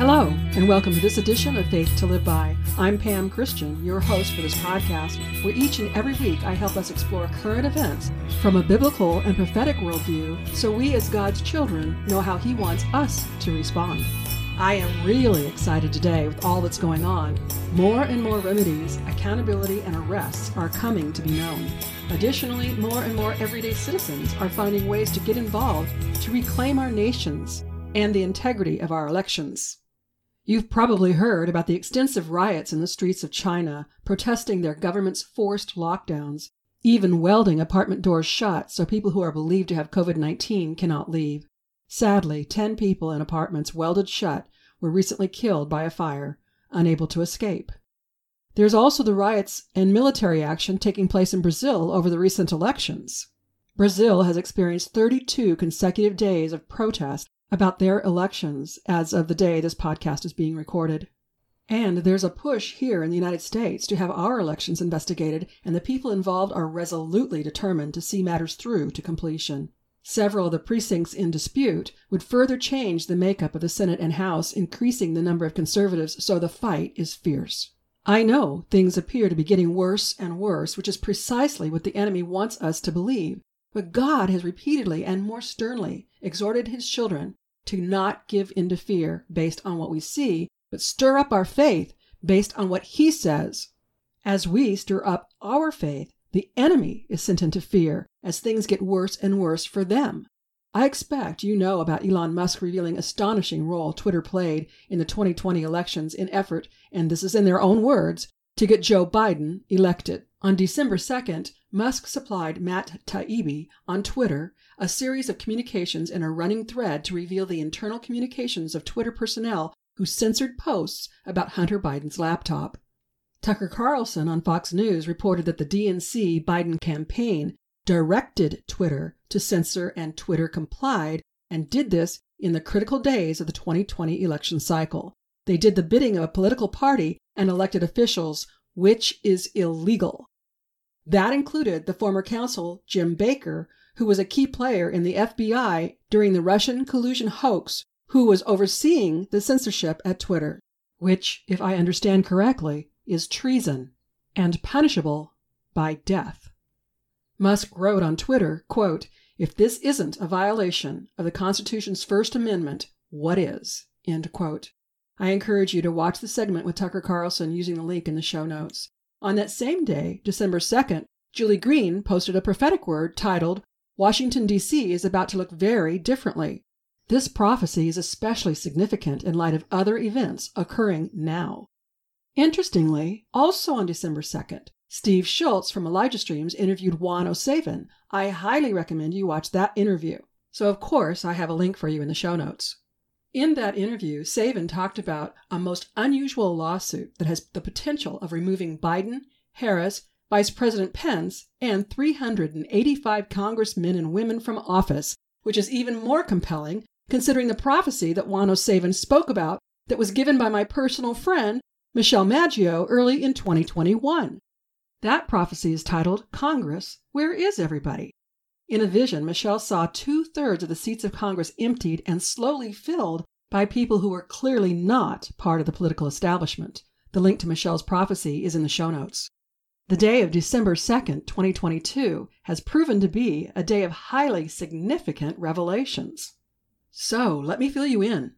Hello, and welcome to this edition of Faith to Live By. I'm Pam Christian, your host for this podcast, where each and every week I help us explore current events from a biblical and prophetic worldview so we as God's children know how He wants us to respond. I am really excited today with all that's going on. More and more remedies, accountability, and arrests are coming to be known. Additionally, more and more everyday citizens are finding ways to get involved to reclaim our nations and the integrity of our elections. You've probably heard about the extensive riots in the streets of China protesting their government's forced lockdowns, even welding apartment doors shut so people who are believed to have COVID 19 cannot leave. Sadly, 10 people in apartments welded shut were recently killed by a fire, unable to escape. There's also the riots and military action taking place in Brazil over the recent elections. Brazil has experienced 32 consecutive days of protest about their elections as of the day this podcast is being recorded. And there's a push here in the United States to have our elections investigated, and the people involved are resolutely determined to see matters through to completion. Several of the precincts in dispute would further change the makeup of the Senate and House, increasing the number of conservatives, so the fight is fierce. I know things appear to be getting worse and worse, which is precisely what the enemy wants us to believe. But God has repeatedly and more sternly exhorted his children to not give in to fear based on what we see, but stir up our faith based on what he says. As we stir up our faith, the enemy is sent into fear as things get worse and worse for them. I expect you know about Elon Musk revealing astonishing role Twitter played in the 2020 elections in effort, and this is in their own words, to get Joe Biden elected. On December 2nd, Musk supplied Matt Taibbi on Twitter a series of communications in a running thread to reveal the internal communications of Twitter personnel who censored posts about Hunter Biden's laptop. Tucker Carlson on Fox News reported that the DNC Biden campaign directed Twitter to censor, and Twitter complied and did this in the critical days of the 2020 election cycle. They did the bidding of a political party and elected officials, which is illegal. That included the former counsel Jim Baker, who was a key player in the FBI during the Russian collusion hoax, who was overseeing the censorship at Twitter, which, if I understand correctly, is treason and punishable by death. Musk wrote on Twitter, quote, If this isn't a violation of the Constitution's First Amendment, what is? End quote. I encourage you to watch the segment with Tucker Carlson using the link in the show notes. On that same day, December 2nd, Julie Green posted a prophetic word titled, Washington, D.C. is about to look very differently. This prophecy is especially significant in light of other events occurring now. Interestingly, also on December 2nd, Steve Shultz from Elijah Streams interviewed Juan O. Savin. I highly recommend you watch that interview. So, of course, I have a link for you in the show notes. In that interview, Savin talked about a most unusual lawsuit that has the potential of removing Biden, Harris, Vice President Pence, and 385 congressmen and women from office, which is even more compelling considering the prophecy that Juan O. Savin spoke about that was given by my personal friend, Michelle Maggio early in 2021. That prophecy is titled Congress, Where is Everybody? In a vision, Michelle saw two thirds of the seats of Congress emptied and slowly filled by people who were clearly not part of the political establishment. The link to Michelle's prophecy is in the show notes. The day of December 2nd, 2022, has proven to be a day of highly significant revelations. So, let me fill you in.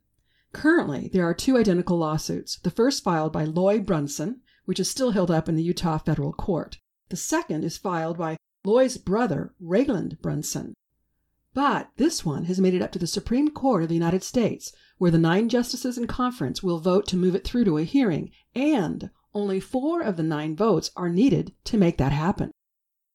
Currently, there are two identical lawsuits. The first filed by Loy Brunson, which is still held up in the Utah federal court. The second is filed by Loy's brother, Rayland Brunson. But this one has made it up to the Supreme Court of the United States, where the nine justices in conference will vote to move it through to a hearing, and only four of the nine votes are needed to make that happen.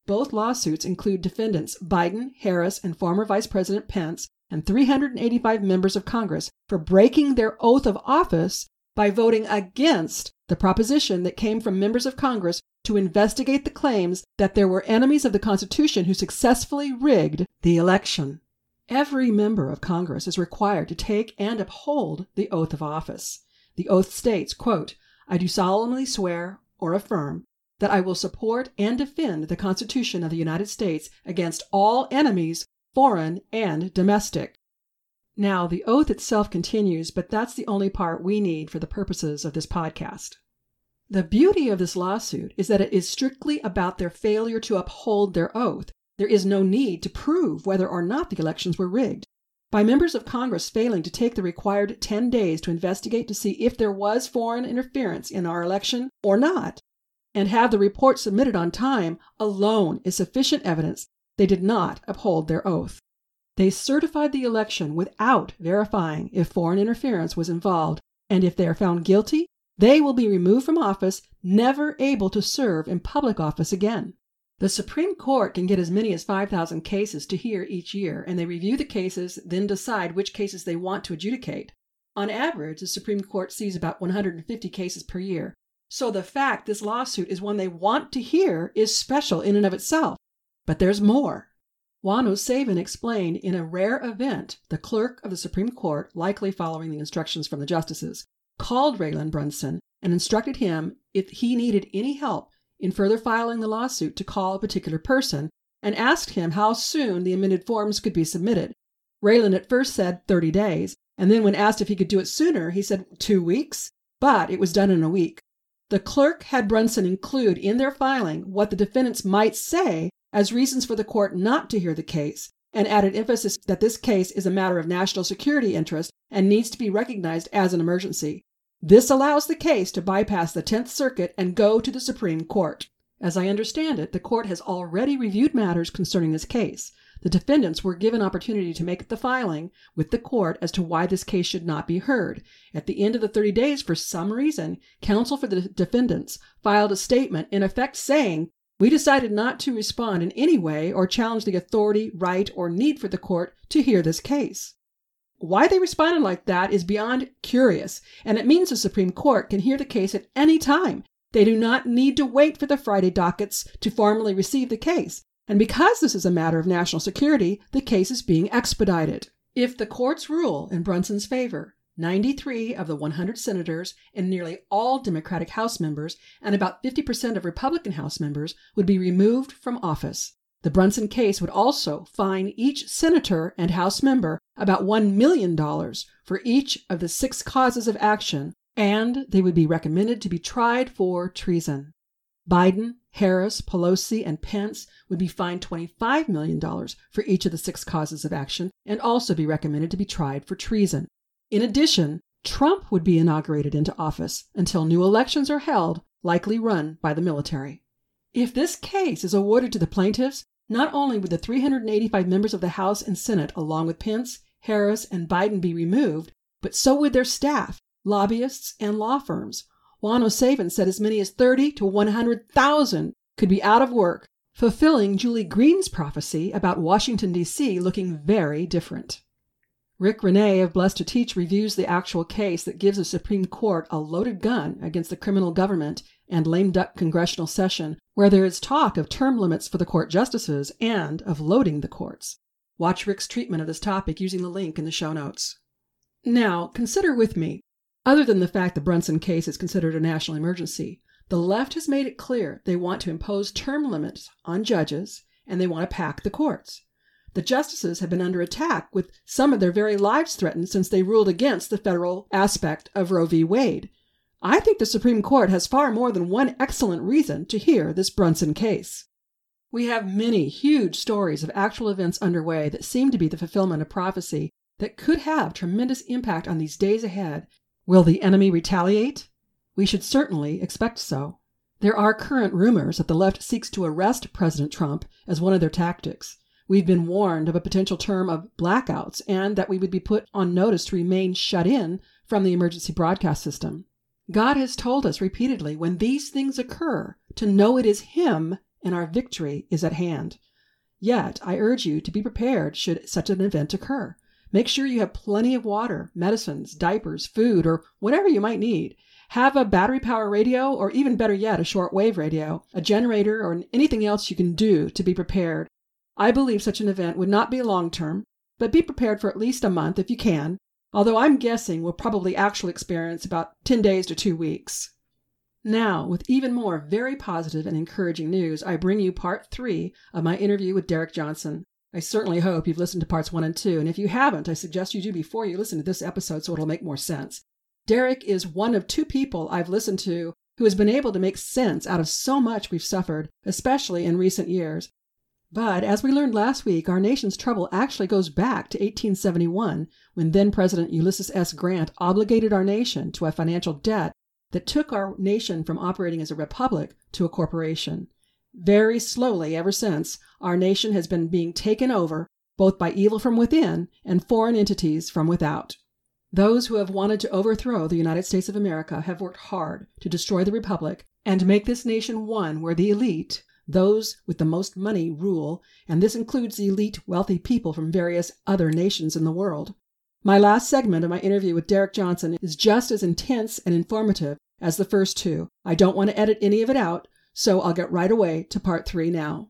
Both lawsuits include defendants Biden, Harris, and former Vice President Pence and 385 members of Congress for breaking their oath of office by voting against the proposition that came from members of Congress to investigate the claims that there were enemies of the Constitution who successfully rigged the election. Every member of Congress is required to take and uphold the oath of office. The oath states, quote, I do solemnly swear or affirm that I will support and defend the Constitution of the United States against all enemies, foreign and domestic. Now, the oath itself continues, but that's the only part we need for the purposes of this podcast. The beauty of this lawsuit is that it is strictly about their failure to uphold their oath. There is no need to prove whether or not the elections were rigged. By members of Congress failing to take the required 10 days to investigate to see if there was foreign interference in our election or not, and have the report submitted on time alone is sufficient evidence they did not uphold their oath. They certified the election without verifying if foreign interference was involved, and if they are found guilty, they will be removed from office, never able to serve in public office again. The Supreme Court can get as many as 5,000 cases to hear each year, and they review the cases, then decide which cases they want to adjudicate. On average, the Supreme Court sees about 150 cases per year. So the fact this lawsuit is one they want to hear is special in and of itself. But there's more. Juan O. Savin explained in a rare event the clerk of the Supreme Court, likely following the instructions from the justices, called Raylan Brunson and instructed him if he needed any help in further filing the lawsuit to call a particular person and asked him how soon the amended forms could be submitted. Raylan at first said 30 days, and then when asked if he could do it sooner, he said two weeks, but it was done in a week. The clerk had Brunson include in their filing what the defendants might say as reasons for the court not to hear the case, and added emphasis that this case is a matter of national security interest and needs to be recognized as an emergency. This allows the case to bypass the Tenth Circuit and go to the Supreme Court. As I understand it, the court has already reviewed matters concerning this case. The defendants were given opportunity to make the filing with the court as to why this case should not be heard. At the end of the 30 days, for some reason, counsel for the defendants filed a statement in effect saying we decided not to respond in any way or challenge the authority, right, or need for the court to hear this case. Why they responded like that is beyond curious, and it means the Supreme Court can hear the case at any time. They do not need to wait for the Friday dockets to formally receive the case. And because this is a matter of national security, the case is being expedited. If the courts rule in Brunson's favor, 93 of the 100 senators and nearly all Democratic House members and about 50% of Republican House members would be removed from office. The Brunson case would also fine each senator and House member about $1 million for each of the six causes of action, and they would be recommended to be tried for treason. Biden, Harris, Pelosi, and Pence would be fined $25 million for each of the six causes of action and also be recommended to be tried for treason. In addition, Trump would be inaugurated into office until new elections are held, likely run by the military. If this case is awarded to the plaintiffs, not only would the 385 members of the House and Senate, along with Pence, Harris, and Biden, be removed, but so would their staff, lobbyists, and law firms. Juan O. Savin said as many as 30 to 100,000 could be out of work, fulfilling Julie Green's prophecy about Washington, D.C. looking very different. Rick Renee of Blessed to Teach reviews the actual case that gives the Supreme Court a loaded gun against the criminal government and lame duck congressional session, where there is talk of term limits for the court justices and of loading the courts. Watch Rick's treatment of this topic using the link in the show notes. Now, consider with me, other than the fact the Brunson case is considered a national emergency, the left has made it clear they want to impose term limits on judges and they want to pack the courts. The justices have been under attack, with some of their very lives threatened since they ruled against the federal aspect of Roe v. Wade. I think the Supreme Court has far more than one excellent reason to hear this Brunson case. We have many huge stories of actual events underway that seem to be the fulfillment of prophecy that could have tremendous impact on these days ahead. Will the enemy retaliate? We should certainly expect so. There are current rumors that the left seeks to arrest President Trump as one of their tactics. We've been warned of a potential term of blackouts and that we would be put on notice to remain shut in from the emergency broadcast system. God has told us repeatedly when these things occur to know it is Him and our victory is at hand. Yet I urge you to be prepared should such an event occur. Make sure you have plenty of water, medicines, diapers, food, or whatever you might need. Have a battery power radio, or even better yet, a short wave radio, a generator, or anything else you can do to be prepared I believe such an event would not be long term, but be prepared for at least a month if you can, although I'm guessing we'll probably actually experience about 10 days to two weeks. Now, with even more very positive and encouraging news, I bring you part three of my interview with Derek Johnson. I certainly hope you've listened to parts one and two, and if you haven't, I suggest you do before you listen to this episode so it'll make more sense. Derek is one of two people I've listened to who has been able to make sense out of so much we've suffered, especially in recent years. But as we learned last week, our nation's trouble actually goes back to 1871, when then President Ulysses S. Grant obligated our nation to a financial debt that took our nation from operating as a republic to a corporation. Very slowly, ever since, our nation has been being taken over both by evil from within and foreign entities from without. Those who have wanted to overthrow the United States of America have worked hard to destroy the Republic and make this nation one where the elite, those with the most money, rule, and this includes the elite wealthy people from various other nations in the world. My last segment of my interview with Derek Johnson is just as intense and informative as the first two. I don't want to edit any of it out, so I'll get right away to part three now.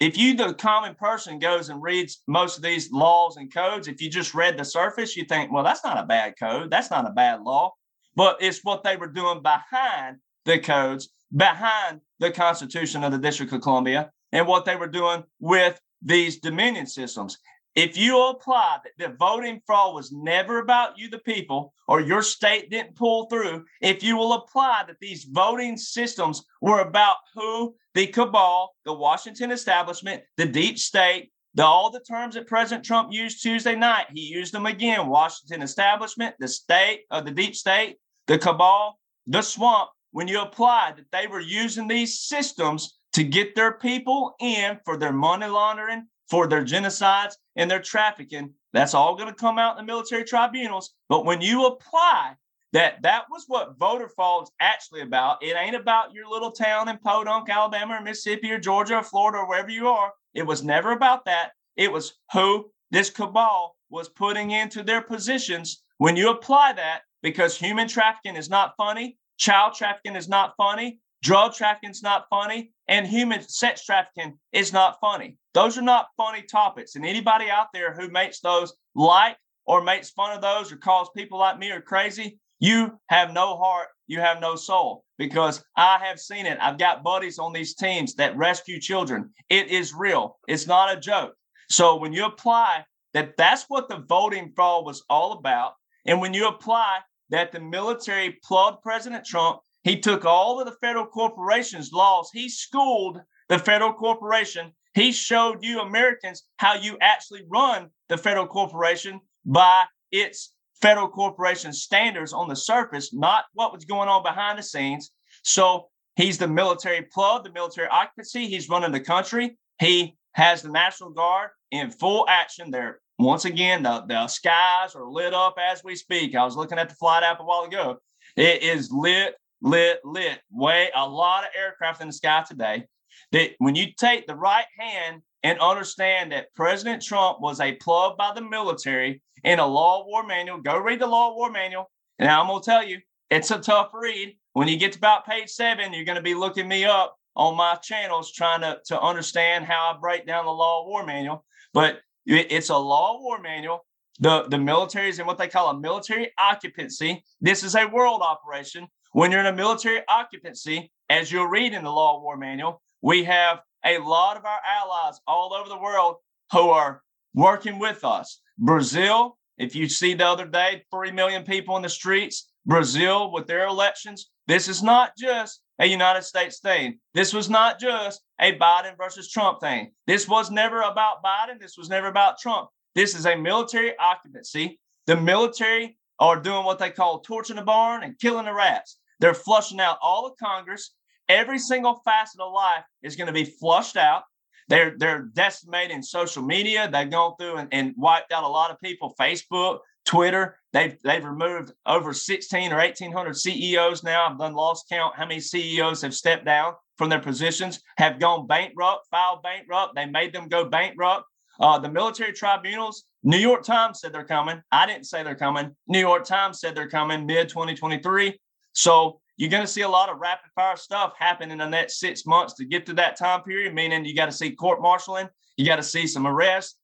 If you the common person goes and reads most of these laws and codes if you just read the surface you think well that's not a bad code. That's not a bad law. But it's what they were doing behind the codes behind the constitution of the district of columbia and what they were doing with these dominion systems if you apply that the voting fraud was never about you, the people, or your state didn't pull through, if you will apply that these voting systems were about who the cabal, the Washington establishment, the deep state, the, all the terms that President Trump used Tuesday night, he used them again. Washington establishment, the state, of uh, the deep state, the cabal, the swamp. When you apply that they were using these systems to get their people in for their money laundering, for their genocides and their trafficking. That's all going to come out in the military tribunals. But when you apply that that was what voter fraud is actually about. It ain't about your little town in Podunk, Alabama, or Mississippi, or Georgia, or Florida, or wherever you are. It was never about that. It was who this cabal was putting into their positions. When you apply that, because human trafficking is not funny, child trafficking is not funny, drug trafficking is not funny, and human sex trafficking is not funny. Those are not funny topics. And anybody out there who makes those light or makes fun of those or calls people like me are crazy, you have no heart, you have no soul because I have seen it. I've got buddies on these teams that rescue children. It is real, it's not a joke. So when you apply that, that's what the voting fraud was all about. And when you apply that the military plugged President Trump he took all of the federal corporations' laws, he schooled the federal corporation. He showed you Americans how you actually run the federal corporation by its federal corporation standards on the surface, not what was going on behind the scenes. So he's the military plug, the military occupancy. He's running the country. He has the National Guard in full action. There, once again, the, the skies are lit up as we speak. I was looking at the flight app a while ago. It is lit lit, lit. Way a lot of aircraft in the sky today. That when you take the right hand and understand that President Trump was a plug by the military in a law of war manual, go read the law of war manual. And I'm gonna tell you, it's a tough read. When you get to about page seven, you're gonna be looking me up on my channels trying to, to understand how I break down the law of war manual. But it's a law of war manual. The, the military is in what they call a military occupancy. This is a world operation. When you're in a military occupancy, as you'll read in the Law of War Manual, we have a lot of our allies all over the world who are working with us. Brazil, if you see the other day, 3 million people in the streets, Brazil with their elections, this is not just a United States thing. This was not just a Biden versus Trump thing. This was never about Biden. This was never about Trump. This is a military occupancy. The military are doing what they call torching the barn and killing the rats. They're flushing out all of Congress. Every single facet of life is going to be flushed out. They're they're decimating social media. They've gone through and, and wiped out a lot of people, Facebook, Twitter. They've they've removed over 16 or 1800 CEOs now. I've done lost count how many CEOs have stepped down from their positions, have gone bankrupt, filed bankrupt. They made them go bankrupt. Uh, the military tribunals, New York Times said they're coming. I didn't say they're coming. New York Times said they're coming mid 2023. So you're going to see a lot of rapid fire stuff happen in the next six months to get to that time period, meaning you got to see court martialing, you got to see some arrests.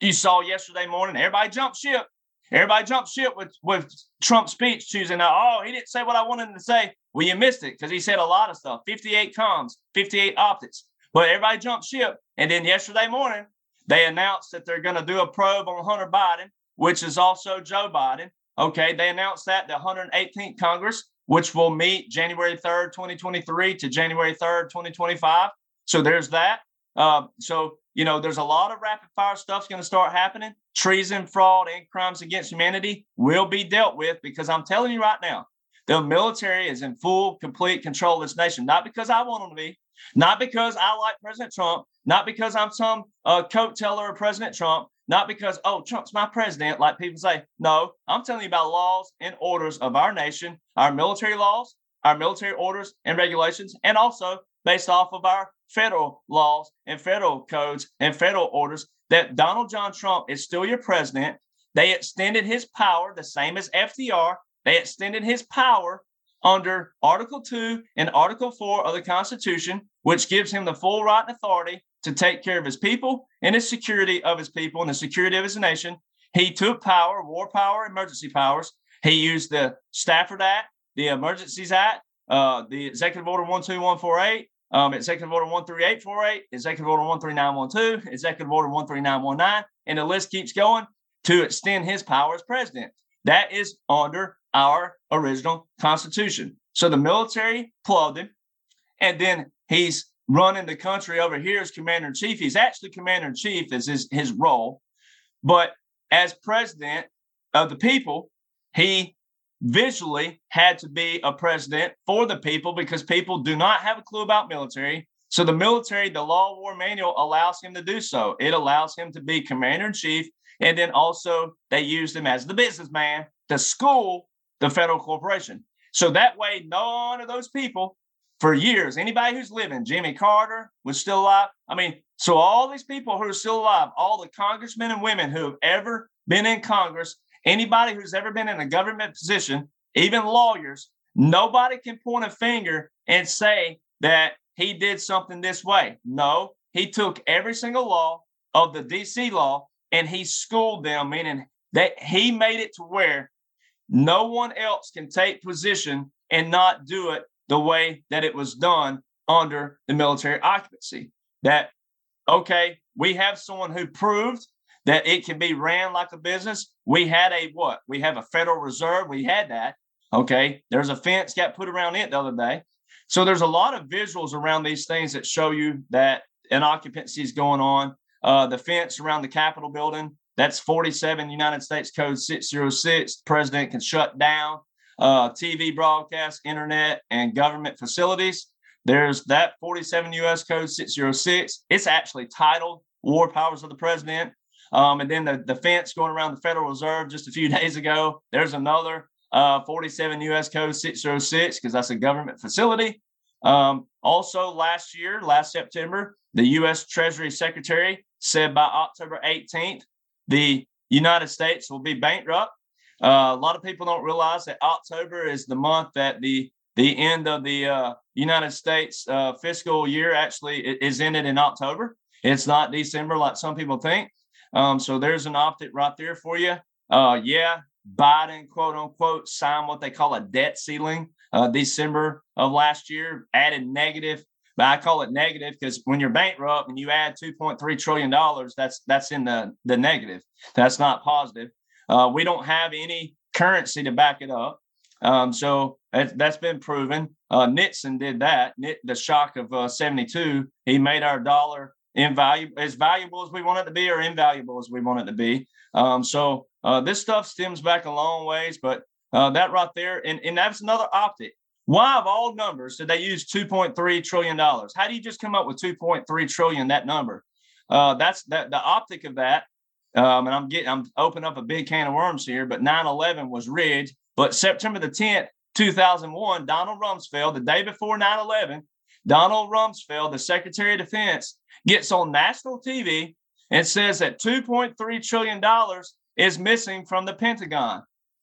You saw yesterday morning, everybody jumped ship. Everybody jumped ship with, with Trump's speech choosing, oh, he didn't say what I wanted to say. Well, you missed it because he said a lot of stuff 58 comms, 58 optics. But everybody jumped ship. And then yesterday morning, they announced that they're going to do a probe on Hunter Biden, which is also Joe Biden. Okay, they announced that the 118th Congress, which will meet January 3rd, 2023 to January 3rd, 2025. So there's that. Uh, so, you know, there's a lot of rapid fire stuff's going to start happening. Treason, fraud, and crimes against humanity will be dealt with because I'm telling you right now, the military is in full, complete control of this nation, not because I want them to be, not because I like President Trump, not because I'm some uh, coat teller of President Trump, not because, oh, Trump's my president, like people say. No, I'm telling you about laws and orders of our nation, our military laws, our military orders and regulations, and also based off of our federal laws and federal codes and federal orders that Donald John Trump is still your president. They extended his power, the same as FDR. They extended his power under Article 2 and Article 4 of the Constitution, which gives him the full right and authority to take care of his people and the security of his people and the security of his nation. He took power, war power, emergency powers. He used the Stafford Act, the Emergencies Act, uh, the Executive Order 12148, um, Executive Order 13848, Executive Order 13912, Executive Order 13919, and the list keeps going to extend his power as president. That is under our original Constitution. So the military plugged him, and then he's running the country over here as commander in chief. He's actually commander in chief is his, his role. But as president of the people, he visually had to be a president for the people because people do not have a clue about military. So the military, the law of war manual allows him to do so. It allows him to be commander in chief. And then also they used him as the businessman to school the federal corporation. So that way, none of those people for years, anybody who's living, Jimmy Carter was still alive. I mean, so all these people who are still alive, all the congressmen and women who have ever been in Congress, anybody who's ever been in a government position, even lawyers, nobody can point a finger and say that he did something this way. No, he took every single law of the DC law and he schooled them, meaning that he made it to where no one else can take position and not do it the way that it was done under the military occupancy. That, okay, we have someone who proved that it can be ran like a business. We had a what? We have a Federal Reserve. We had that. Okay. There's a fence got put around it the other day. So there's a lot of visuals around these things that show you that an occupancy is going on. Uh, the fence around the Capitol building, that's 47 United States Code 606. The president can shut down uh, TV broadcast, internet, and government facilities. There's that 47 U.S. Code 606. It's actually titled War Powers of the President. Um, and then the, the fence going around the Federal Reserve just a few days ago. There's another uh, 47 U.S. Code 606 because that's a government facility. Um, also, last year, last September, the U.S. Treasury Secretary said by October 18th, the United States will be bankrupt. Uh, a lot of people don't realize that October is the month that the the end of the uh, United States uh, fiscal year actually is ended in October. It's not December like some people think. Um, so there's an optic right there for you. Uh, yeah, Biden, quote unquote, signed what they call a debt ceiling uh, December of last year, added negative. But I call it negative because when you're bankrupt and you add 2.3 trillion dollars, that's that's in the the negative. That's not positive. Uh, we don't have any currency to back it up. Um, so that, has been proven. Uh, Nixon did that. The shock of uh, 72, he made our dollar invaluable, as valuable as we want it to be or invaluable as we want it to be. Um, so uh, this stuff stems back a long ways, but uh, that right there, and, and that's another optic. Why, of all numbers, did they use $2.3 trillion? How do you just come up with 2.3 trillion, that number? Uh, that's that the optic of that Um, and I'm getting, I'm opening up a big can of worms here, but 9 11 was rigged. But September the 10th, 2001, Donald Rumsfeld, the day before 9 11, Donald Rumsfeld, the Secretary of Defense, gets on national TV and says that $2.3 trillion is missing from the Pentagon.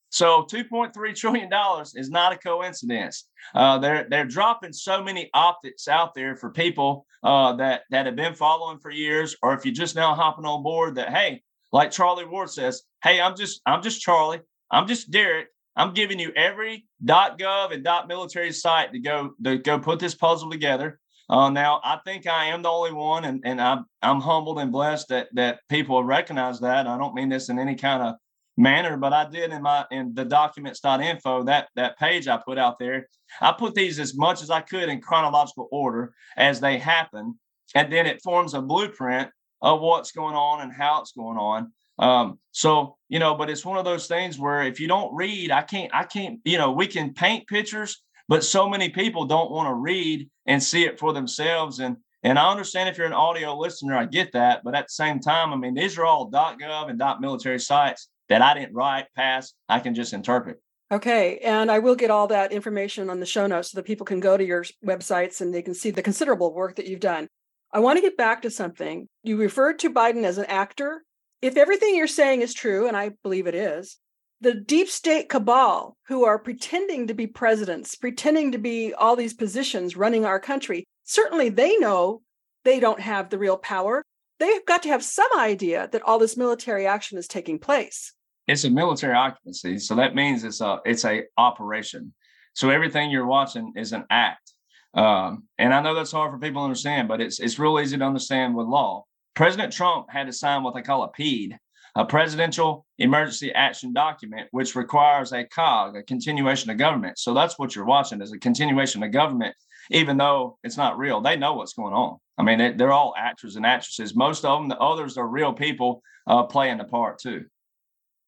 So $2.3 trillion is not a coincidence. Uh, they're, they're dropping so many optics out there for people uh, that, that have been following for years, or if you're just now hopping on board that, hey, like Charlie Ward says, hey, I'm just, I'm just Charlie. I'm just Derek. I'm giving you every .gov and .military site to go to go put this puzzle together. Uh, now, I think I am the only one, and, and I'm, I'm humbled and blessed that that people recognize that. I don't mean this in any kind of manner, but I did in my in the documents.info that that page I put out there. I put these as much as I could in chronological order as they happen, and then it forms a blueprint of what's going on and how it's going on. Um, so you know, but it's one of those things where if you don't read, I can't, I can't, you know, we can paint pictures, but so many people don't want to read and see it for themselves. And and I understand if you're an audio listener, I get that. But at the same time, I mean, these are all .gov and .military sites that I didn't write, pass. I can just interpret. Okay. And I will get all that information on the show notes so that people can go to your websites and they can see the considerable work that you've done. I want to get back to something. You referred to Biden as an actor. If everything you're saying is true, and I believe it is, the deep state cabal who are pretending to be presidents, pretending to be all these positions running our country, certainly they know they don't have the real power. They've got to have some idea that all this military action is taking place. It's a military occupancy, so that means it's a it's a operation. So everything you're watching is an act. Um, and I know that's hard for people to understand, but it's it's real easy to understand with law. President Trump had to sign what they call a PEAD, a presidential emergency action document, which requires a COG, a continuation of government. So that's what you're watching is a continuation of government, even though it's not real. They know what's going on. I mean, they're all actors and actresses. Most of them, the others are real people uh, playing the part too.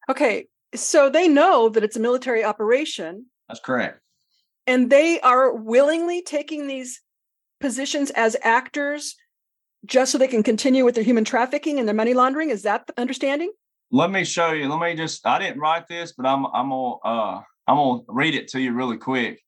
Okay, so they know that it's a military operation. That's correct and they are willingly taking these positions as actors just so they can continue with their human trafficking and their money laundering. Is that the understanding? Let me show you. Let me just i didn't write this but i'm i'm gonna uh i'm gonna read it to you really quick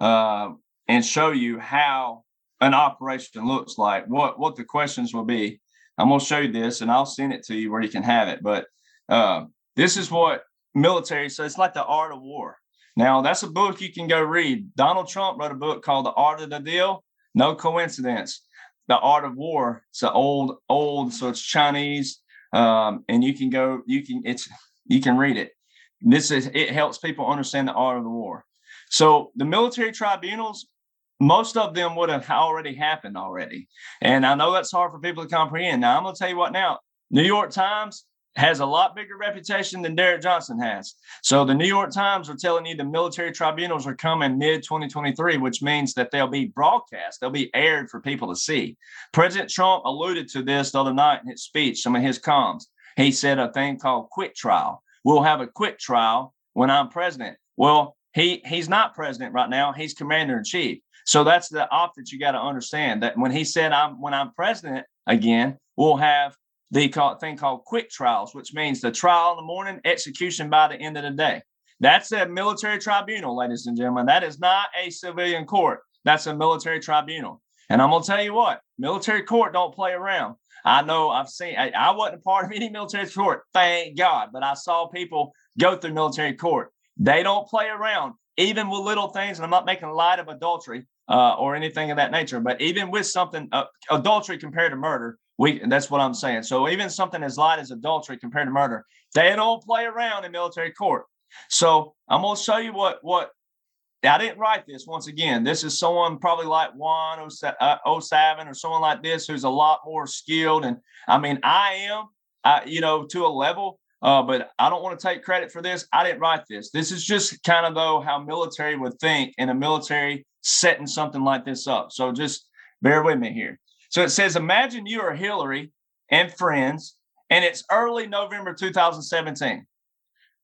uh and show you how an operation looks like what what the questions will be. I'm gonna show you this and i'll send it to you where you can have it. But uh this is what military so it's like the art of war now, that's a book you can go read. Donald Trump wrote a book called The Art of the Deal. No coincidence. The Art of War. It's an old, old, so it's Chinese. Um, and you can go, you can, it's, you can read it. This is, it helps people understand the art of the war. So the military tribunals, most of them would have already happened already. And I know that's hard for people to comprehend. Now, I'm going to tell you what now. New York Times, has a lot bigger reputation than Derek Johnson has. So the New York Times are telling you the military tribunals are coming mid 2023, which means that they'll be broadcast, they'll be aired for people to see. President Trump alluded to this the other night in his speech, some of his comms. He said a thing called quick trial. We'll have a quick trial when I'm president. Well, he he's not president right now. He's commander in chief. So that's the op that you got to understand that when he said I'm when I'm president again, we'll have the thing called quick trials, which means the trial in the morning, execution by the end of the day. That's a military tribunal, ladies and gentlemen. That is not a civilian court. That's a military tribunal. And I'm gonna tell you what, military court don't play around. I know I've seen I, I wasn't part of any military court, thank God, but I saw people go through military court. They don't play around, even with little things. And I'm not making light of adultery uh, or anything of that nature, but even with something uh, adultery compared to murder, we that's what I'm saying. So even something as light as adultery compared to murder, they don't play around in military court. So I'm gonna show you what what I didn't write this once again. This is someone probably like Juan uh, 07 or someone like this who's a lot more skilled. And I mean, I am, I, you know, to a level, uh, but I don't want to take credit for this. I didn't write this. This is just kind of though how military would think in a military setting something like this up. So just bear with me here. So it says, Imagine you are Hillary and friends, and it's early November 2017.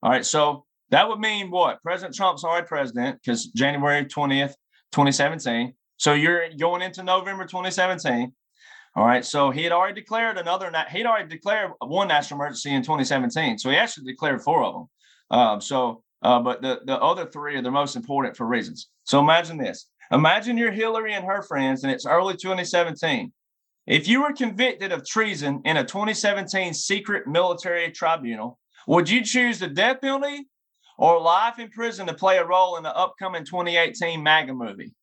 All right. So that would mean what? President Trump's already president because January 20th, 2017. So you're going into November 2017. All right. So he had already declared another, he'd already declared one national emergency in 2017. So he actually declared four of them. Um, so, uh, but the, the other three are the most important for reasons. So imagine this imagine you're Hillary and her friends, and it's early 2017. If you were convicted of treason in a 2017 secret military tribunal, would you choose the death penalty or life in prison to play a role in the upcoming 2018 MAGA movie?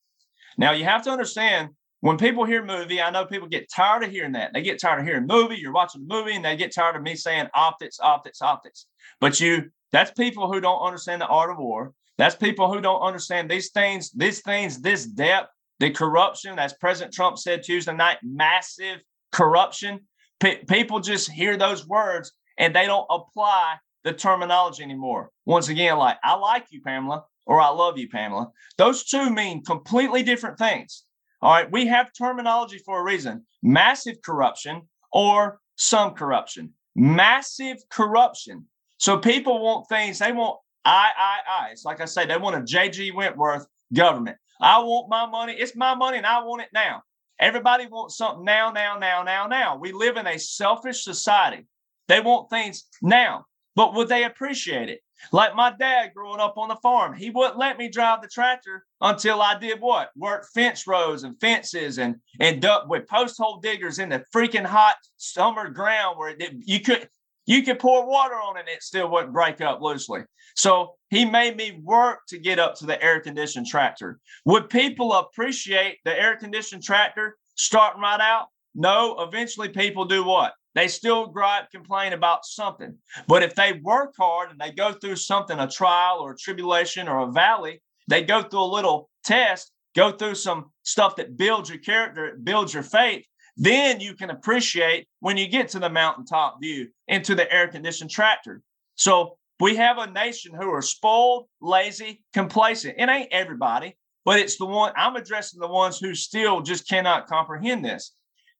Now, you have to understand when people hear movie, I know people get tired of hearing that. They get tired of hearing movie. You're watching a movie and they get tired of me saying optics, optics, optics. But you, that's people who don't understand the art of war. That's people who don't understand these things, these things, this depth, the corruption, as President Trump said Tuesday night, massive corruption. P- people just hear those words and they don't apply the terminology anymore. Once again, like, I like you, Pamela, or I love you, Pamela. Those two mean completely different things. All right. We have terminology for a reason massive corruption or some corruption. Massive corruption. So people want things, they want I, I, I. It's like I say, they want a J.G. Wentworth government. I want my money. It's my money and I want it now. Everybody wants something now, now, now, now, now. We live in a selfish society. They want things now, but would they appreciate it? Like my dad growing up on the farm, he wouldn't let me drive the tractor until I did what? Work fence rows and fences and and duck with post hole diggers in the freaking hot summer ground where it, you could you could pour water on it and it still wouldn't break up loosely. So he made me work to get up to the air conditioned tractor. Would people appreciate the air conditioned tractor starting right out? No, eventually people do what? They still gripe, complain about something. But if they work hard and they go through something, a trial or a tribulation or a valley, they go through a little test, go through some stuff that builds your character, builds your faith, then you can appreciate when you get to the mountaintop view into the air conditioned tractor. So we have a nation who are spoiled, lazy, complacent. It ain't everybody, but it's the one I'm addressing the ones who still just cannot comprehend this.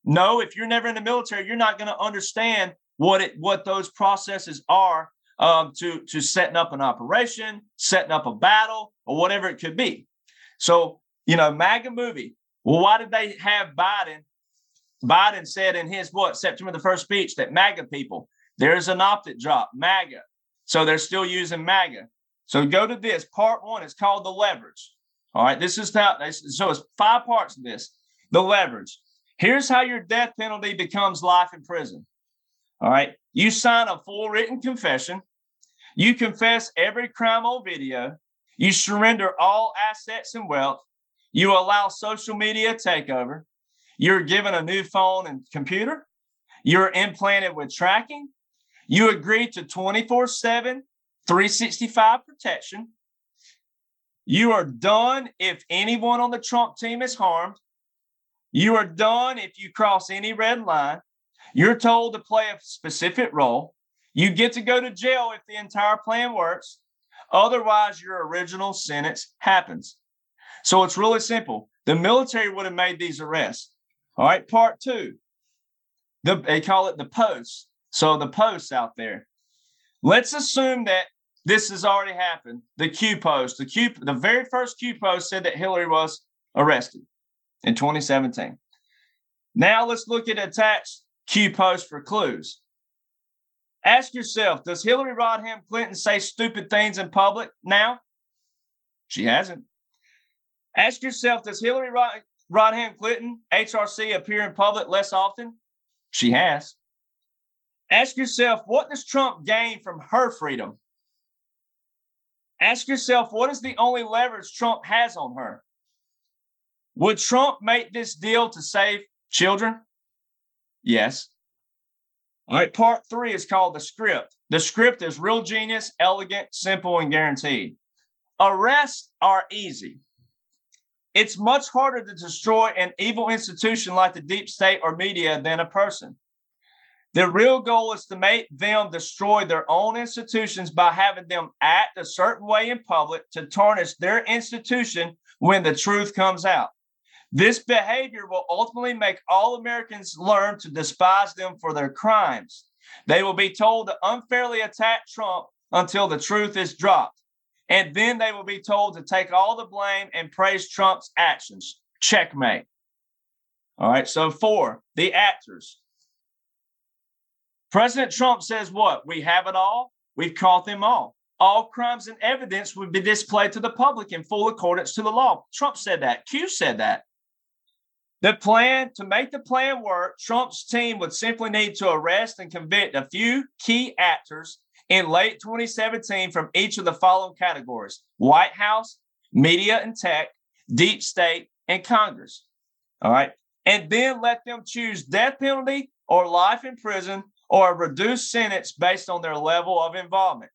No, if you're never in the military, you're not going to understand what it what those processes are um, to to setting up an operation, setting up a battle, or whatever it could be. So you know, MAGA movie. Well, why did they have Biden? Biden said in his what September the first speech that MAGA people there's an optic drop MAGA, so they're still using MAGA. So go to this part one. It's called the leverage. All right, this is how. So it's five parts of this. The leverage. Here's how your death penalty becomes life in prison. All right. You sign a full written confession. You confess every crime on video. You surrender all assets and wealth. You allow social media takeover. You're given a new phone and computer. You're implanted with tracking. You agree to 24 7, 365 protection. You are done if anyone on the Trump team is harmed. You are done if you cross any red line. You're told to play a specific role. You get to go to jail if the entire plan works. Otherwise, your original sentence happens. So it's really simple. The military would have made these arrests. All right, part two. The, they call it the posts. So the posts out there. Let's assume that this has already happened. The Q post, the Q, the very first Q post said that Hillary was arrested in 2017. Now let's look at attached Q post for clues. Ask yourself, does Hillary Rodham Clinton say stupid things in public now? She hasn't. Ask yourself, does Hillary Rod- Rodham Clinton, HRC, appear in public less often? She has. Ask yourself, what does Trump gain from her freedom? Ask yourself, what is the only leverage Trump has on her? Would Trump make this deal to save children? Yes. All right, part three is called the script. The script is real genius, elegant, simple, and guaranteed. Arrests are easy. It's much harder to destroy an evil institution like the deep state or media than a person. The real goal is to make them destroy their own institutions by having them act a certain way in public to tarnish their institution when the truth comes out. This behavior will ultimately make all Americans learn to despise them for their crimes. They will be told to unfairly attack Trump until the truth is dropped. And then they will be told to take all the blame and praise Trump's actions. Checkmate. All right. So, four, the actors. President Trump says what? We have it all. We've caught them all. All crimes and evidence would be displayed to the public in full accordance to the law. Trump said that. Q said that. The plan to make the plan work, Trump's team would simply need to arrest and convict a few key actors in late 2017 from each of the following categories White House, media and tech, deep state, and Congress. All right. And then let them choose death penalty or life in prison or a reduced sentence based on their level of involvement.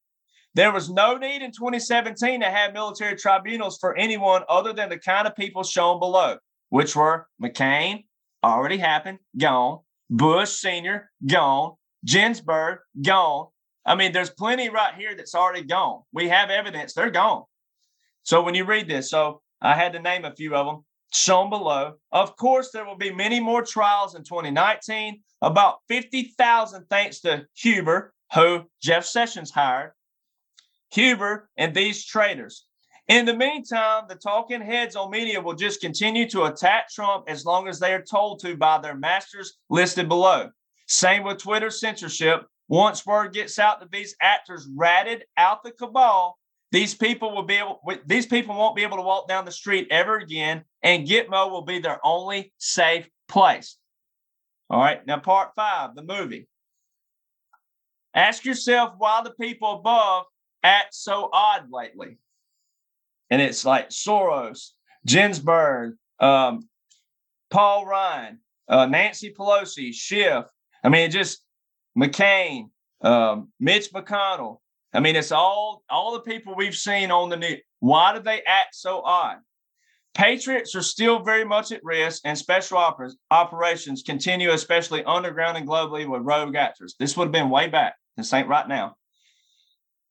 There was no need in 2017 to have military tribunals for anyone other than the kind of people shown below which were McCain, already happened, gone, Bush Sr., gone, Ginsburg, gone. I mean, there's plenty right here that's already gone. We have evidence, they're gone. So when you read this, so I had to name a few of them shown below. Of course, there will be many more trials in 2019, about 50,000 thanks to Huber, who Jeff Sessions hired. Huber and these traitors. In the meantime, the talking heads on media will just continue to attack Trump as long as they are told to by their masters listed below. Same with Twitter censorship. Once word gets out that these actors ratted out the cabal, these people will be able these people won't be able to walk down the street ever again, and Gitmo will be their only safe place. All right, now part five, the movie. Ask yourself why the people above act so odd lately and it's like Soros, Ginsburg, um, Paul Ryan, uh, Nancy Pelosi, Schiff. I mean, just McCain, um, Mitch McConnell. I mean, it's all all the people we've seen on the news. Why do they act so odd? Patriots are still very much at risk, and special oper- operations continue, especially underground and globally, with rogue actors. This would have been way back. This ain't right now.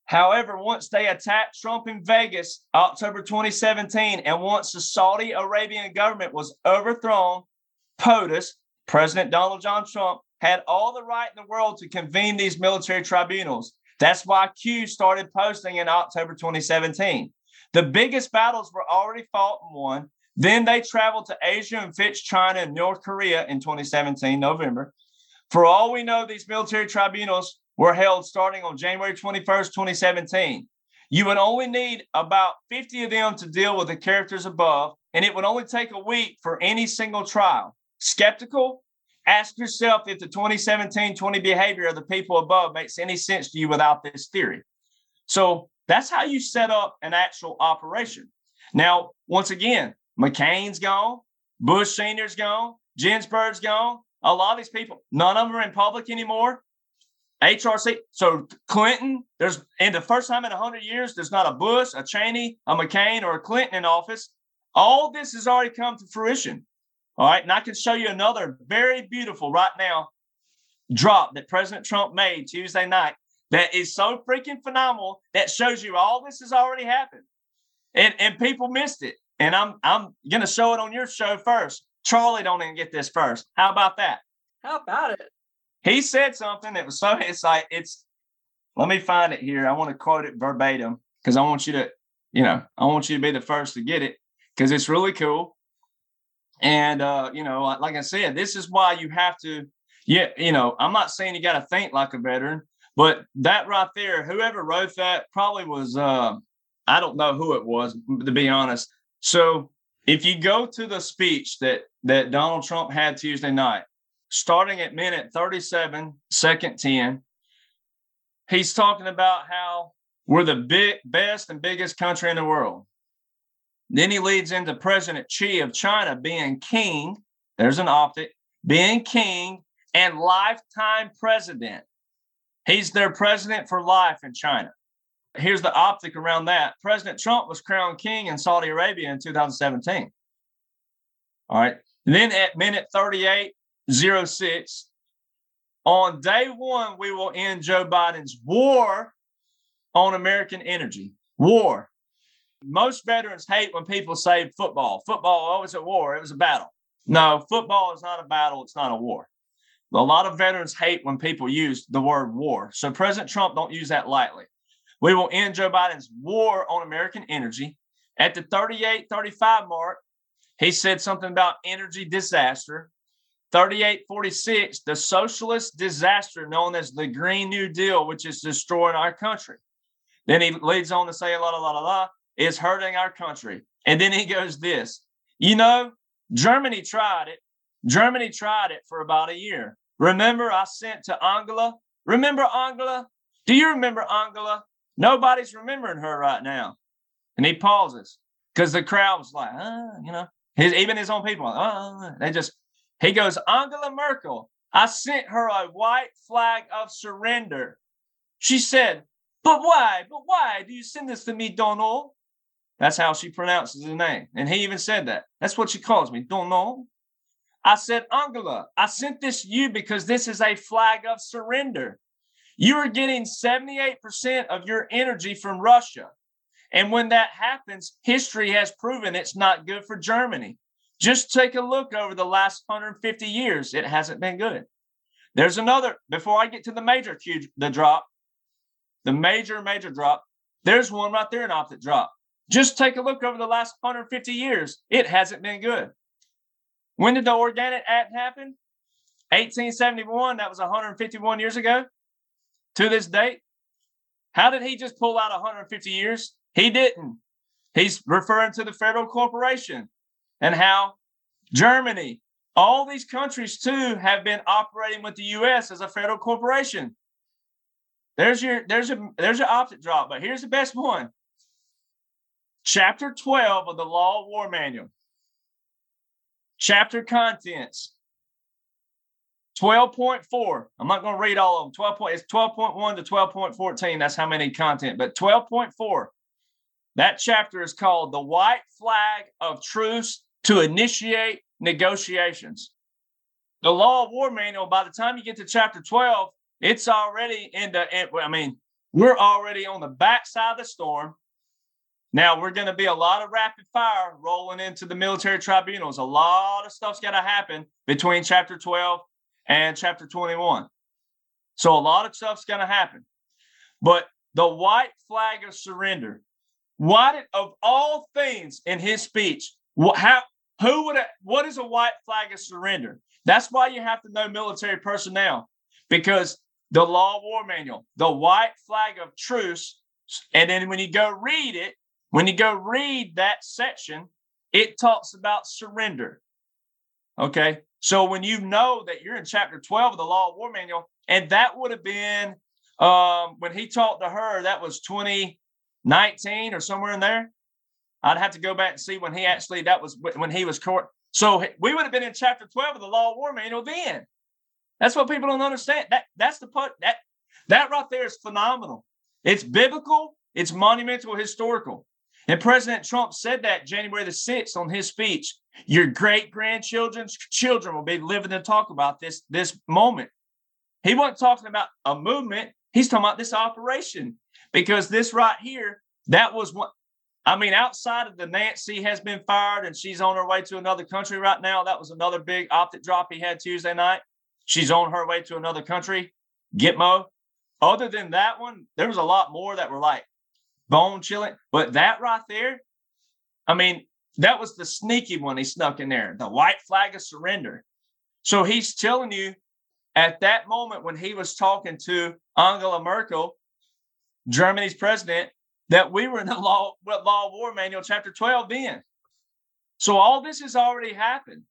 However, once they attacked Trump in Vegas, October 2017, and once the Saudi Arabian government was overthrown, POTUS, President Donald John Trump, had all the right in the world to convene these military tribunals. That's why Q started posting in October 2017. The biggest battles were already fought and won. Then they traveled to Asia and fixed China and North Korea in 2017, November. For all we know, these military tribunals were held starting on January 21st, 2017. You would only need about 50 of them to deal with the characters above, and it would only take a week for any single trial. Skeptical? Ask yourself if the 2017 20 behavior of the people above makes any sense to you without this theory. So that's how you set up an actual operation. Now, once again, McCain's gone, Bush Sr.'s gone, Ginsburg's gone. A lot of these people, none of them are in public anymore. HRC. So Clinton, there's in the first time in hundred years, there's not a Bush, a Cheney, a McCain, or a Clinton in office. All this has already come to fruition. All right, and I can show you another very beautiful right now drop that President Trump made Tuesday night that is so freaking phenomenal that shows you all this has already happened, and and people missed it. And I'm I'm gonna show it on your show first. Charlie don't even get this first. How about that? How about it? he said something that was so it's like it's let me find it here. I want to quote it verbatim because I want you to, you know, I want you to be the first to get it because it's really cool. And uh, you know, like I said, this is why you have to, yeah, you know, I'm not saying you got to think like a veteran, but that right there, whoever wrote that probably was uh I don't know who it was, to be honest. So if you go to the speech that that Donald Trump had Tuesday night, starting at minute 37, second 10, he's talking about how we're the big, best and biggest country in the world. Then he leads into President Xi of China being king. There's an optic, being king and lifetime president. He's their president for life in China. Here's the optic around that. President Trump was crowned king in Saudi Arabia in 2017. All right. Then at minute 38, 06. On day one, we will end Joe Biden's war on American energy. War. Most veterans hate when people say football. Football, oh, it's a war. It was a battle. No, football is not a battle. It's not a war. A lot of veterans hate when people use the word war. So President Trump don't use that lightly. We will end Joe Biden's war on American energy. At the 38 35 mark, he said something about energy disaster. 3846, the socialist disaster known as the Green New Deal, which is destroying our country. Then he leads on to say, la, la, la, la, la, is hurting our country. And then he goes, this, you know, Germany tried it. Germany tried it for about a year. Remember, I sent to Angela. Remember Angela? Do you remember Angela? Nobody's remembering her right now. And he pauses because the crowd's like, uh, you know, his, even his own people, uh, they just, he goes, Angela Merkel, I sent her a white flag of surrender. She said, but why? But why do you send this to me, Donald? That's how she pronounces his name. And he even said that. That's what she calls me, Don't know. I said, Angela, I sent this to you because this is a flag of surrender. You are getting 78% of your energy from Russia. And when that happens, history has proven it's not good for Germany. Just take a look over the last 150 years. It hasn't been good. There's another, before I get to the major the drop, the major, major drop, there's one right there, an optic drop. Just take a look over the last 150 years. It hasn't been good. When did the Organic Act happen? 1871. That was 151 years ago. To this date, how did he just pull out 150 years? He didn't. He's referring to the federal corporation and how Germany, all these countries too, have been operating with the U.S. as a federal corporation. There's your there's a there's your opposite drop, but here's the best one. Chapter 12 of the Law of War Manual. Chapter contents. 12.4. I'm not going to read all of them. 12 point, it's 12.1 to 12.14. That's how many content. But 12.4, that chapter is called The White Flag of Truce to Initiate Negotiations. The Law of War Manual, by the time you get to chapter 12, it's already in the, I mean, we're already on the backside of the storm. Now we're going to be a lot of rapid fire rolling into the military tribunals. A lot of stuff's got to happen between chapter 12 and chapter 21. So a lot of stuff's going to happen. But the white flag of surrender, why did, of all things in his speech, what, how, who would, what is a white flag of surrender? That's why you have to know military personnel because the law of war manual, the white flag of truce. And then when you go read it, when you go read that section, it talks about surrender. Okay. So when you know that you're in chapter 12 of the law of war manual, and that would have been um, when he talked to her, that was 2019 or somewhere in there. I'd have to go back and see when he actually, that was when he was court. So we would have been in chapter 12 of the law of war manual then. That's what people don't understand. That that's the part that that right there is phenomenal. It's biblical, it's monumental, historical. And President Trump said that January the 6th on his speech. Your great grandchildren's children will be living to talk about this, this moment. He wasn't talking about a movement, he's talking about this operation. Because this right here, that was what I mean, outside of the Nancy has been fired and she's on her way to another country right now. That was another big optic drop he had Tuesday night. She's on her way to another country. Gitmo. Other than that one, there was a lot more that were like bone chilling. But that right there, I mean, that was the sneaky one he snuck in there, the white flag of surrender. So he's telling you at that moment when he was talking to Angela Merkel, Germany's president, that we were in the law, what law of war manual, chapter 12 then. So all this has already happened.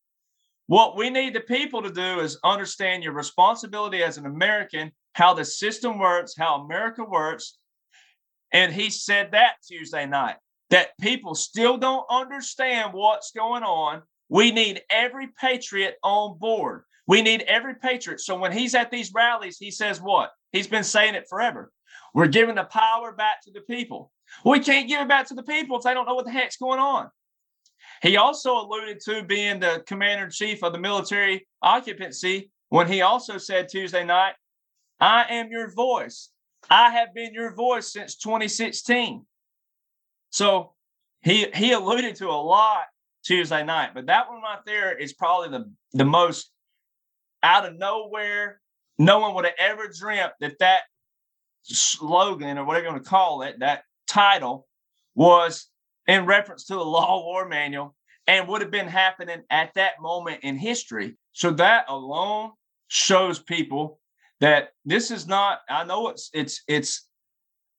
What we need the people to do is understand your responsibility as an American, how the system works, how America works. And he said that Tuesday night that people still don't understand what's going on. We need every patriot on board. We need every patriot. So when he's at these rallies, he says what? He's been saying it forever. We're giving the power back to the people. We can't give it back to the people if they don't know what the heck's going on. He also alluded to being the commander in chief of the military occupancy when he also said Tuesday night, I am your voice. I have been your voice since 2016. So he he alluded to a lot Tuesday night, but that one right there is probably the the most out of nowhere. No one would have ever dreamt that that slogan or whatever you want to call it, that title was in reference to the law war manual and would have been happening at that moment in history. So that alone shows people that this is not, I know it's, it's, it's,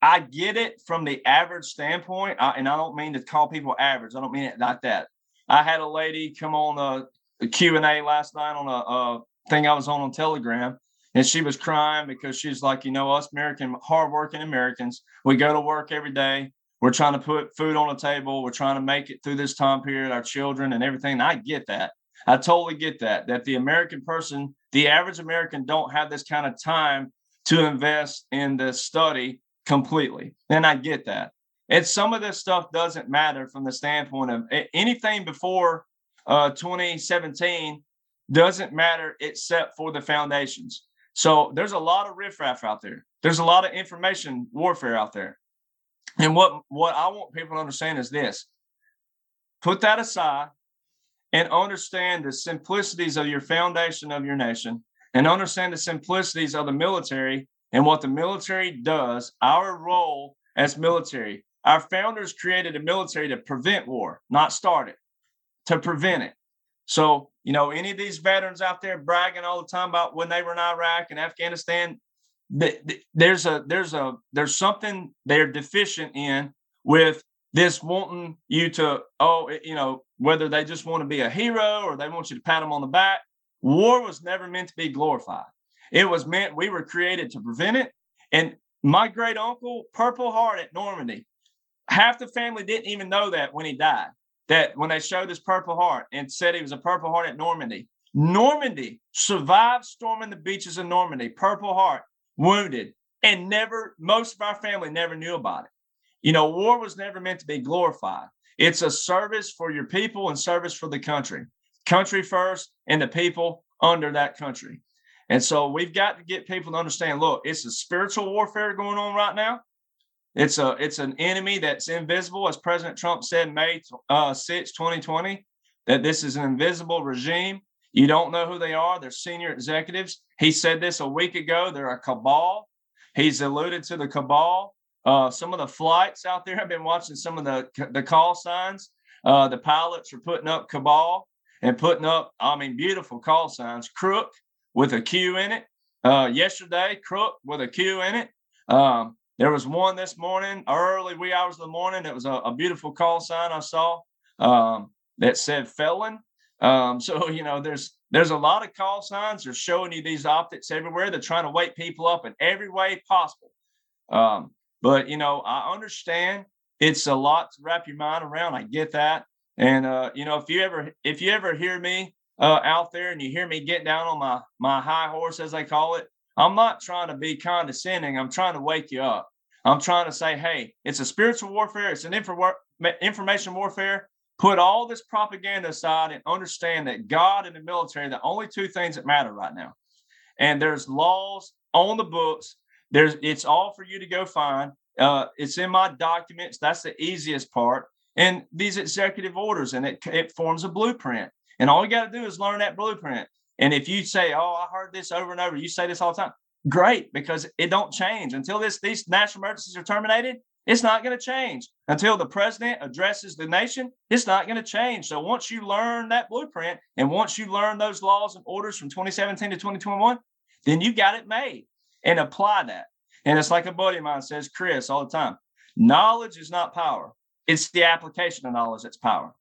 I get it from the average standpoint, and I don't mean to call people average. I don't mean it like that. I had a lady come on a, a Q&A last night on a, a thing I was on on Telegram, and she was crying because she's like, you know, us American, hardworking Americans, we go to work every day. We're trying to put food on the table. We're trying to make it through this time period, our children and everything. And I get that. I totally get that. That the American person, the average American, don't have this kind of time to invest in the study completely. And I get that. And some of this stuff doesn't matter from the standpoint of anything before uh, 2017 doesn't matter except for the foundations. So there's a lot of riffraff out there. There's a lot of information warfare out there. And what, what I want people to understand is this put that aside and understand the simplicities of your foundation of your nation and understand the simplicities of the military and what the military does, our role as military. Our founders created a military to prevent war, not start it, to prevent it. So, you know, any of these veterans out there bragging all the time about when they were in Iraq and Afghanistan, there's a there's a there's something they're deficient in with this wanting you to oh you know whether they just want to be a hero or they want you to pat them on the back war was never meant to be glorified it was meant we were created to prevent it and my great uncle purple heart at normandy half the family didn't even know that when he died that when they showed his purple heart and said he was a purple heart at normandy normandy survived storming the beaches of normandy purple heart wounded, and never, most of our family never knew about it. You know, war was never meant to be glorified. It's a service for your people and service for the country. Country first and the people under that country. And so we've got to get people to understand look, it's a spiritual warfare going on right now. It's a it's an enemy that's invisible, as President Trump said May uh, 6, 2020, that this is an invisible regime. You don't know who they are. They're senior executives. He said this a week ago. They're a cabal. He's alluded to the cabal. Uh, some of the flights out there, I've been watching some of the, the call signs. Uh, the pilots are putting up cabal and putting up, I mean, beautiful call signs. Crook with a Q in it. Uh, yesterday, Crook with a Q in it. Um, there was one this morning, early wee hours of the morning. It was a, a beautiful call sign I saw um, that said felon. Um, so you know, there's there's a lot of call signs. They're showing you these optics everywhere. They're trying to wake people up in every way possible. Um, but you know, I understand it's a lot to wrap your mind around. I get that. And uh, you know, if you ever if you ever hear me uh, out there and you hear me getting down on my my high horse, as they call it, I'm not trying to be condescending. I'm trying to wake you up. I'm trying to say, hey, it's a spiritual warfare. It's an info- information warfare put all this propaganda aside and understand that God and the military are the only two things that matter right now. And there's laws on the books. There's it's all for you to go find. Uh, it's in my documents. That's the easiest part. And these executive orders, and it, it forms a blueprint. And all you got to do is learn that blueprint. And if you say, "Oh, I heard this over and over," you say this all the time. Great, because it don't change until this these national emergencies are terminated. It's not going to change until the president addresses the nation. It's not going to change. So once you learn that blueprint and once you learn those laws and orders from 2017 to 2021, then you got it made and apply that. And it's like a buddy of mine says, Chris, all the time knowledge is not power, it's the application of knowledge that's power.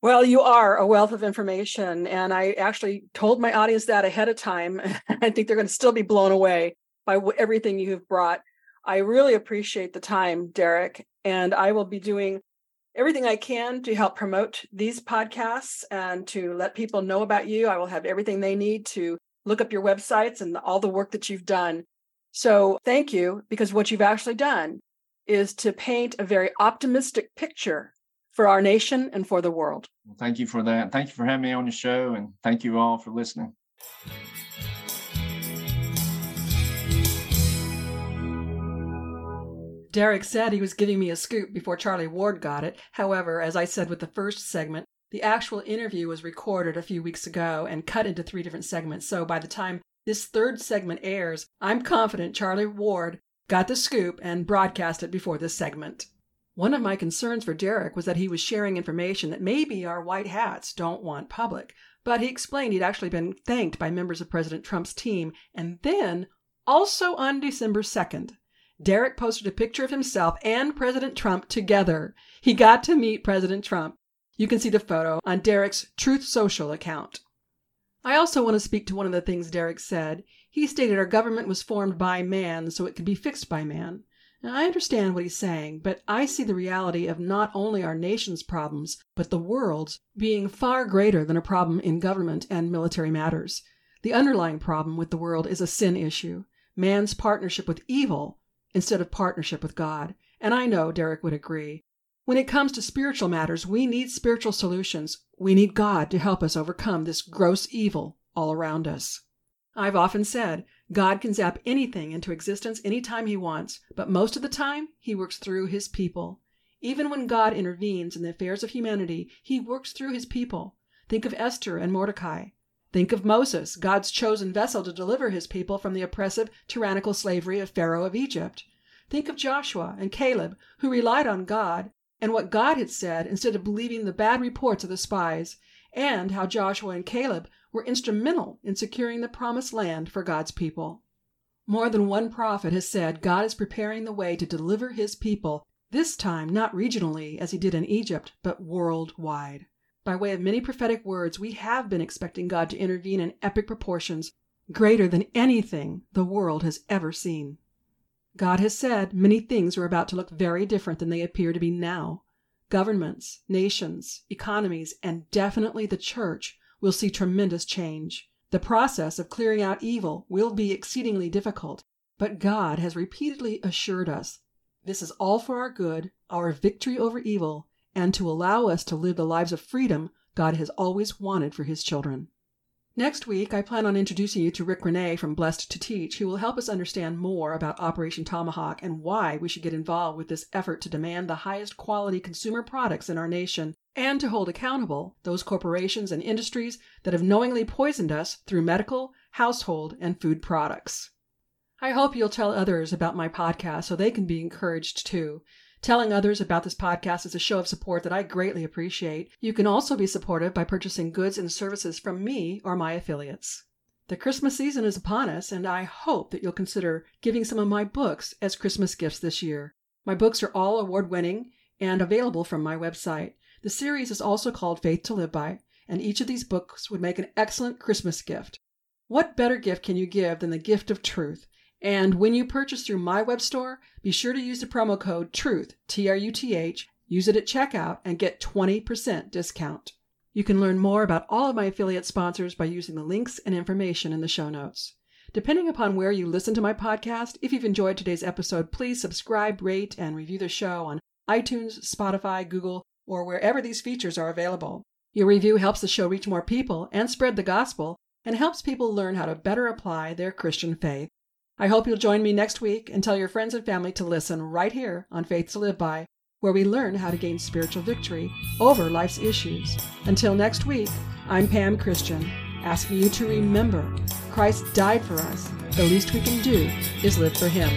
Well, you are a wealth of information. And I actually told my audience that ahead of time. I think they're going to still be blown away by everything you have brought. I really appreciate the time, Derek, and I will be doing everything I can to help promote these podcasts and to let people know about you. I will have everything they need to look up your websites and all the work that you've done. So, thank you because what you've actually done is to paint a very optimistic picture for our nation and for the world. Well, thank you for that. Thank you for having me on your show, and thank you all for listening. Derek said he was giving me a scoop before Charlie Ward got it. However, as I said with the first segment, the actual interview was recorded a few weeks ago and cut into three different segments. So by the time this third segment airs, I'm confident Charlie Ward got the scoop and broadcast it before this segment. One of my concerns for Derek was that he was sharing information that maybe our white hats don't want public, but he explained he'd actually been thanked by members of President Trump's team. And then, also on December 2nd, Derek posted a picture of himself and President Trump together. He got to meet President Trump. You can see the photo on Derek's Truth Social account. I also want to speak to one of the things Derek said. He stated our government was formed by man so it could be fixed by man. Now, I understand what he's saying, but I see the reality of not only our nation's problems, but the world's, being far greater than a problem in government and military matters. The underlying problem with the world is a sin issue man's partnership with evil instead of partnership with God. And I know Derek would agree. When it comes to spiritual matters, we need spiritual solutions. We need God to help us overcome this gross evil all around us. I've often said God can zap anything into existence anytime He wants, but most of the time He works through His people. Even when God intervenes in the affairs of humanity, He works through His people. Think of Esther and Mordecai. Think of Moses, God's chosen vessel to deliver His people from the oppressive, tyrannical slavery of Pharaoh of Egypt. Think of Joshua and Caleb, who relied on God and what God had said instead of believing the bad reports of the spies, and how Joshua and Caleb were instrumental in securing the promised land for God's people. More than one prophet has said God is preparing the way to deliver his people, this time not regionally as he did in Egypt, but worldwide. By way of many prophetic words, we have been expecting God to intervene in epic proportions, greater than anything the world has ever seen. God has said many things are about to look very different than they appear to be now. Governments, nations, economies, and definitely the church will see tremendous change. The process of clearing out evil will be exceedingly difficult, but God has repeatedly assured us this is all for our good, our victory over evil, and to allow us to live the lives of freedom God has always wanted for his children. Next week, I plan on introducing you to Rick Renee from Blessed to Teach, who will help us understand more about Operation Tomahawk and why we should get involved with this effort to demand the highest quality consumer products in our nation and to hold accountable those corporations and industries that have knowingly poisoned us through medical, household, and food products. I hope you'll tell others about my podcast so they can be encouraged too. Telling others about this podcast is a show of support that I greatly appreciate. You can also be supportive by purchasing goods and services from me or my affiliates. The Christmas season is upon us, and I hope that you'll consider giving some of my books as Christmas gifts this year. My books are all award winning and available from my website. The series is also called Faith to Live By, and each of these books would make an excellent Christmas gift. What better gift can you give than the gift of truth? And when you purchase through my web store, be sure to use the promo code TRUTH, T R U T H, use it at checkout, and get 20% discount. You can learn more about all of my affiliate sponsors by using the links and information in the show notes. Depending upon where you listen to my podcast, if you've enjoyed today's episode, please subscribe, rate, and review the show on iTunes, Spotify, Google, or wherever these features are available. Your review helps the show reach more people and spread the gospel and helps people learn how to better apply their Christian faith. I hope you'll join me next week and tell your friends and family to listen right here on Faith to Live By, where we learn how to gain spiritual victory over life's issues. Until next week, I'm Pam Christian, asking you to remember Christ died for us. The least we can do is live for Him.